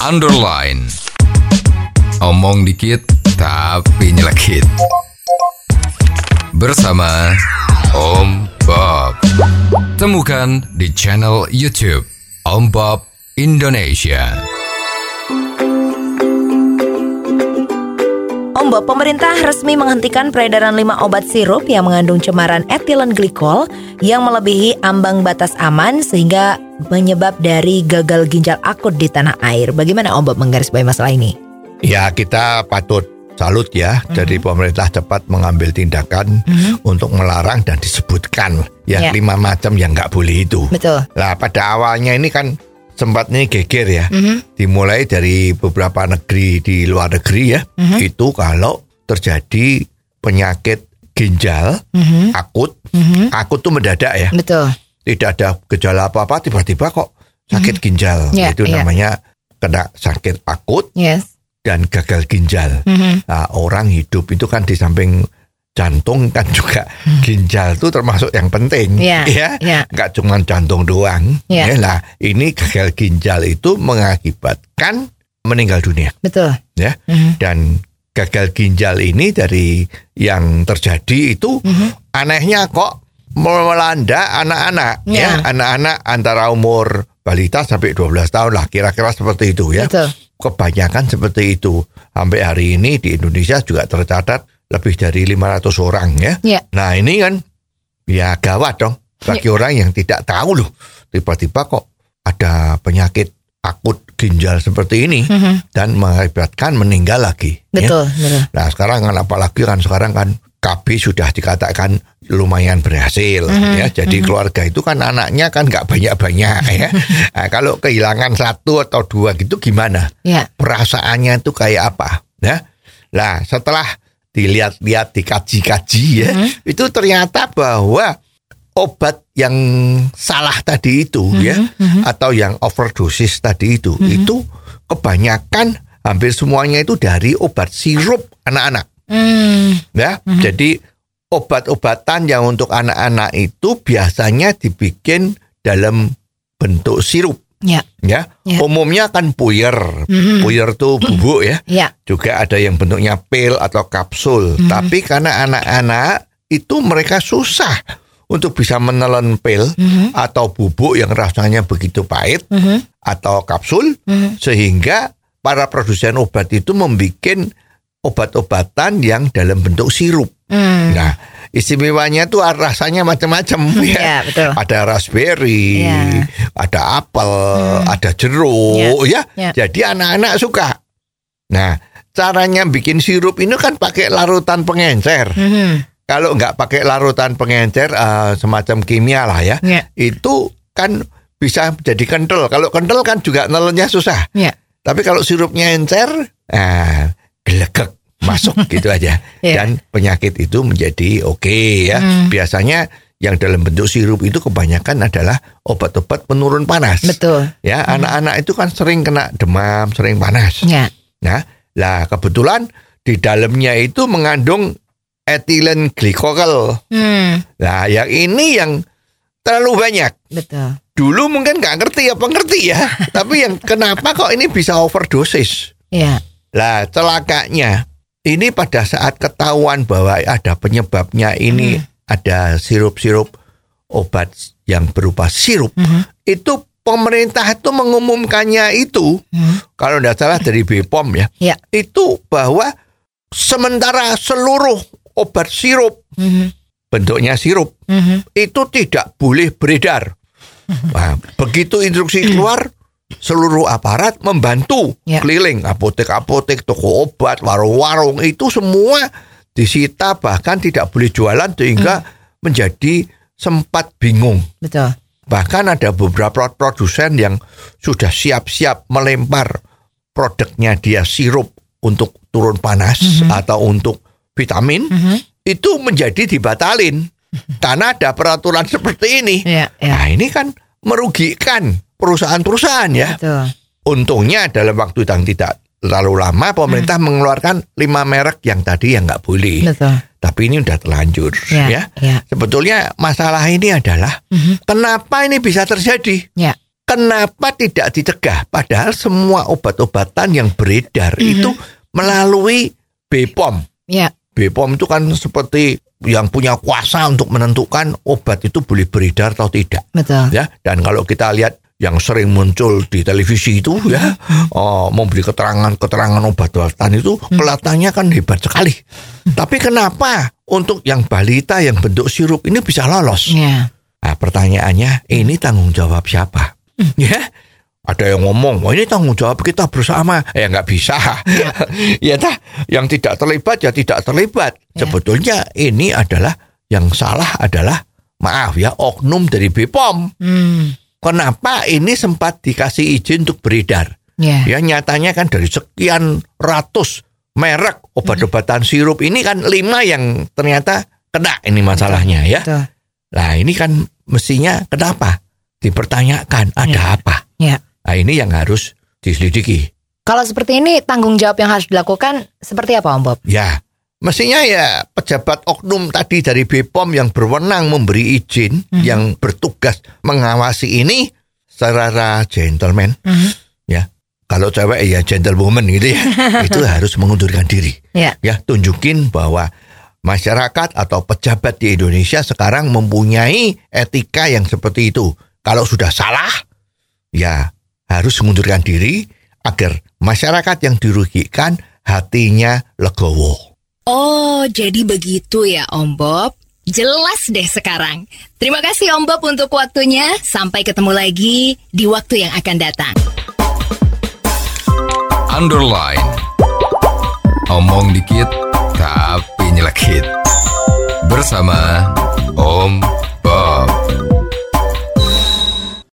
underline. Omong dikit tapi nyelekit. Bersama Om Bob. Temukan di channel YouTube Om Bob Indonesia. Ombok, pemerintah resmi menghentikan peredaran lima obat sirup yang mengandung cemaran etilen glikol yang melebihi ambang batas aman sehingga menyebab dari gagal ginjal akut di tanah air. Bagaimana Ombok menggarisbawahi masalah ini? Ya kita patut salut ya Mhm. dari pemerintah cepat mengambil tindakan untuk melarang dan disebutkan ya Ya. lima macam yang nggak boleh itu. Betul. Nah pada awalnya ini kan sempat nih geger ya, Mhm. dimulai dari beberapa negeri di luar negeri ya, Mhm. itu kalau terjadi penyakit ginjal Mhm. akut, Mhm. akut tuh mendadak ya, Betul. tidak ada gejala apa-apa tiba-tiba kok sakit ginjal, Ya, itu ya. namanya kena sakit akut Yes. dan gagal ginjal. Mhm. Nah, orang hidup itu kan di samping jantung kan juga ginjal itu termasuk yang penting Hmm. Iya, ya iya. nggak cuma jantung doang Iya. ya lah ini gagal ginjal itu mengakibatkan meninggal dunia Betul. ya Mhm. dan gagal ginjal ini dari yang terjadi itu Mhm. anehnya kok melanda anak-anak Iya. ya anak-anak antara umur balita sampai 12 tahun lah kira-kira seperti itu ya Betul. kebanyakan seperti itu. Sampai hari ini di Indonesia juga tercatat lebih dari 500 orang ya. Ya. Nah ini kan ya gawat dong bagi orang yang tidak tahu loh. Tiba-tiba kok ada penyakit akut ginjal seperti ini Mhm. dan mengakibatkan meninggal lagi. ya. Betul. Betul. Nah sekarang kan apalagi kan sekarang kan KB sudah dikatakan lumayan berhasil ya. Jadi keluarga itu kan anaknya kan nggak banyak-banyak ya. Nah, kalau kehilangan satu atau dua gitu gimana? Ya. perasaannya itu kayak apa ya lah setelah dilihat-lihat dikaji-kaji ya itu ternyata bahwa obat yang salah tadi itu ya atau yang overdosis tadi itu itu kebanyakan hampir semuanya itu dari obat sirup anak-anak. Hmm. ya jadi obat-obatan yang untuk anak-anak itu biasanya dibikin dalam bentuk sirup Ya. ya. Ya. Umumnya kan puyer. Mhm. Puyer tuh bubuk ya. Ya. Juga ada yang bentuknya pil atau kapsul. Mhm. Tapi karena anak-anak itu mereka susah untuk bisa menelan pil Mhm. atau bubuk yang rasanya begitu pahit Mhm. atau kapsul Mhm. sehingga para produsen obat itu membuat obat-obatan yang dalam bentuk sirup. Hmm. Nah, istimewanya tuh rasanya macam-macam ya. Ya, betul. Ada raspberry, Ya. ada apel, ada jeruk ya. Ya. Jadi anak-anak suka. Nah, caranya bikin sirup ini kan pakai larutan pengencer. Mhm. Kalau nggak pakai larutan pengencer eh, semacam kimia lah ya, Ya. itu kan bisa jadi kental. Kalau kental kan juga nelennya susah. Ya. Tapi kalau sirupnya encer, ah, gelegek masuk gitu aja. Ya. Dan penyakit itu menjadi oke ya. Hmm. Biasanya yang dalam bentuk sirup itu kebanyakan adalah obat-obat penurun panas. Betul. Ya, anak-anak itu kan sering kena demam, sering panas. Ya. Nah, lah kebetulan di dalamnya itu mengandung etilen glikol. Hmm. Nah, yang ini yang terlalu banyak. Betul. Dulu mungkin nggak ngerti apa ngerti ya, tapi yang kenapa kok ini bisa overdosis? Ya. Lah celakanya ini pada saat ketahuan bahwa ada penyebabnya ini ada sirup-sirup obat yang berupa sirup Mhm. itu pemerintah itu mengumumkannya itu Mhm. kalau tidak salah dari BPOM ya Ya. itu bahwa sementara seluruh obat sirup Mhm. bentuknya sirup Mhm. itu tidak boleh beredar. Nah, begitu instruksi keluar, seluruh aparat membantu Ya. keliling apotek-apotek, toko obat, warung-warung itu semua disita bahkan tidak boleh jualan sehingga menjadi sempat bingung. Betul. Bahkan ada beberapa produsen yang sudah siap-siap melempar produknya dia sirup untuk turun panas atau untuk vitamin Mhm. itu menjadi dibatalin karena ada peraturan seperti ini. Ya. Ya. Nah ini kan merugikan perusahaan-perusahaan ya. Betul. Untungnya dalam waktu yang tidak terlalu lama pemerintah mengeluarkan lima merek yang tadi yang nggak boleh. Betul. Tapi ini udah terlanjur Ya. ya. Ya. Sebetulnya masalah ini adalah Mhm. kenapa ini bisa terjadi? Ya. kenapa tidak dicegah? Padahal semua obat-obatan yang beredar Mhm. itu melalui BPOM. Ya. BPOM itu kan seperti yang punya kuasa untuk menentukan obat itu boleh beredar atau tidak. Betul. Ya, dan kalau kita lihat yang sering muncul di televisi itu ya, oh, memberi keterangan-keterangan obat-obatan itu kelihatannya kan hebat sekali. Tapi kenapa untuk yang balita yang bentuk sirup ini bisa lolos? Ya. Nah, pertanyaannya ini tanggung jawab siapa? Ya, ada yang ngomong, wah ini tanggung jawab kita bersama. Ya nggak bisa. ya dah, yang tidak terlibat ya tidak terlibat. Ya. Sebetulnya ini adalah yang salah adalah maaf ya oknum dari BPOM. Hmm. Kenapa ini sempat dikasih izin untuk beredar? Ya. Ya nyatanya kan dari sekian ratus merek obat-obatan sirup ini kan lima yang ternyata kena ini masalahnya ya. Betul. Nah ini kan mestinya kenapa? Dipertanyakan ada Ya. apa? Ya. Nah ini yang harus diselidiki. Kalau seperti ini tanggung jawab yang harus dilakukan seperti apa Om Bob? Ya, mestinya ya pejabat oknum tadi dari BPOM yang berwenang memberi izin, yang bertugas mengawasi ini secara gentleman. Ya, kalau cewek ya gentlewoman gitu ya, itu harus mengundurkan diri. Ya. Ya, tunjukin bahwa masyarakat atau pejabat di Indonesia sekarang mempunyai etika yang seperti itu. Kalau sudah salah, ya harus mengundurkan diri agar masyarakat yang dirugikan hatinya legowo. Oh, jadi begitu ya Om Bob. Jelas deh sekarang. Terima kasih Om Bob untuk waktunya. Sampai ketemu lagi di waktu yang akan datang. Underline. Omong dikit tapi nyelekit. Bersama Om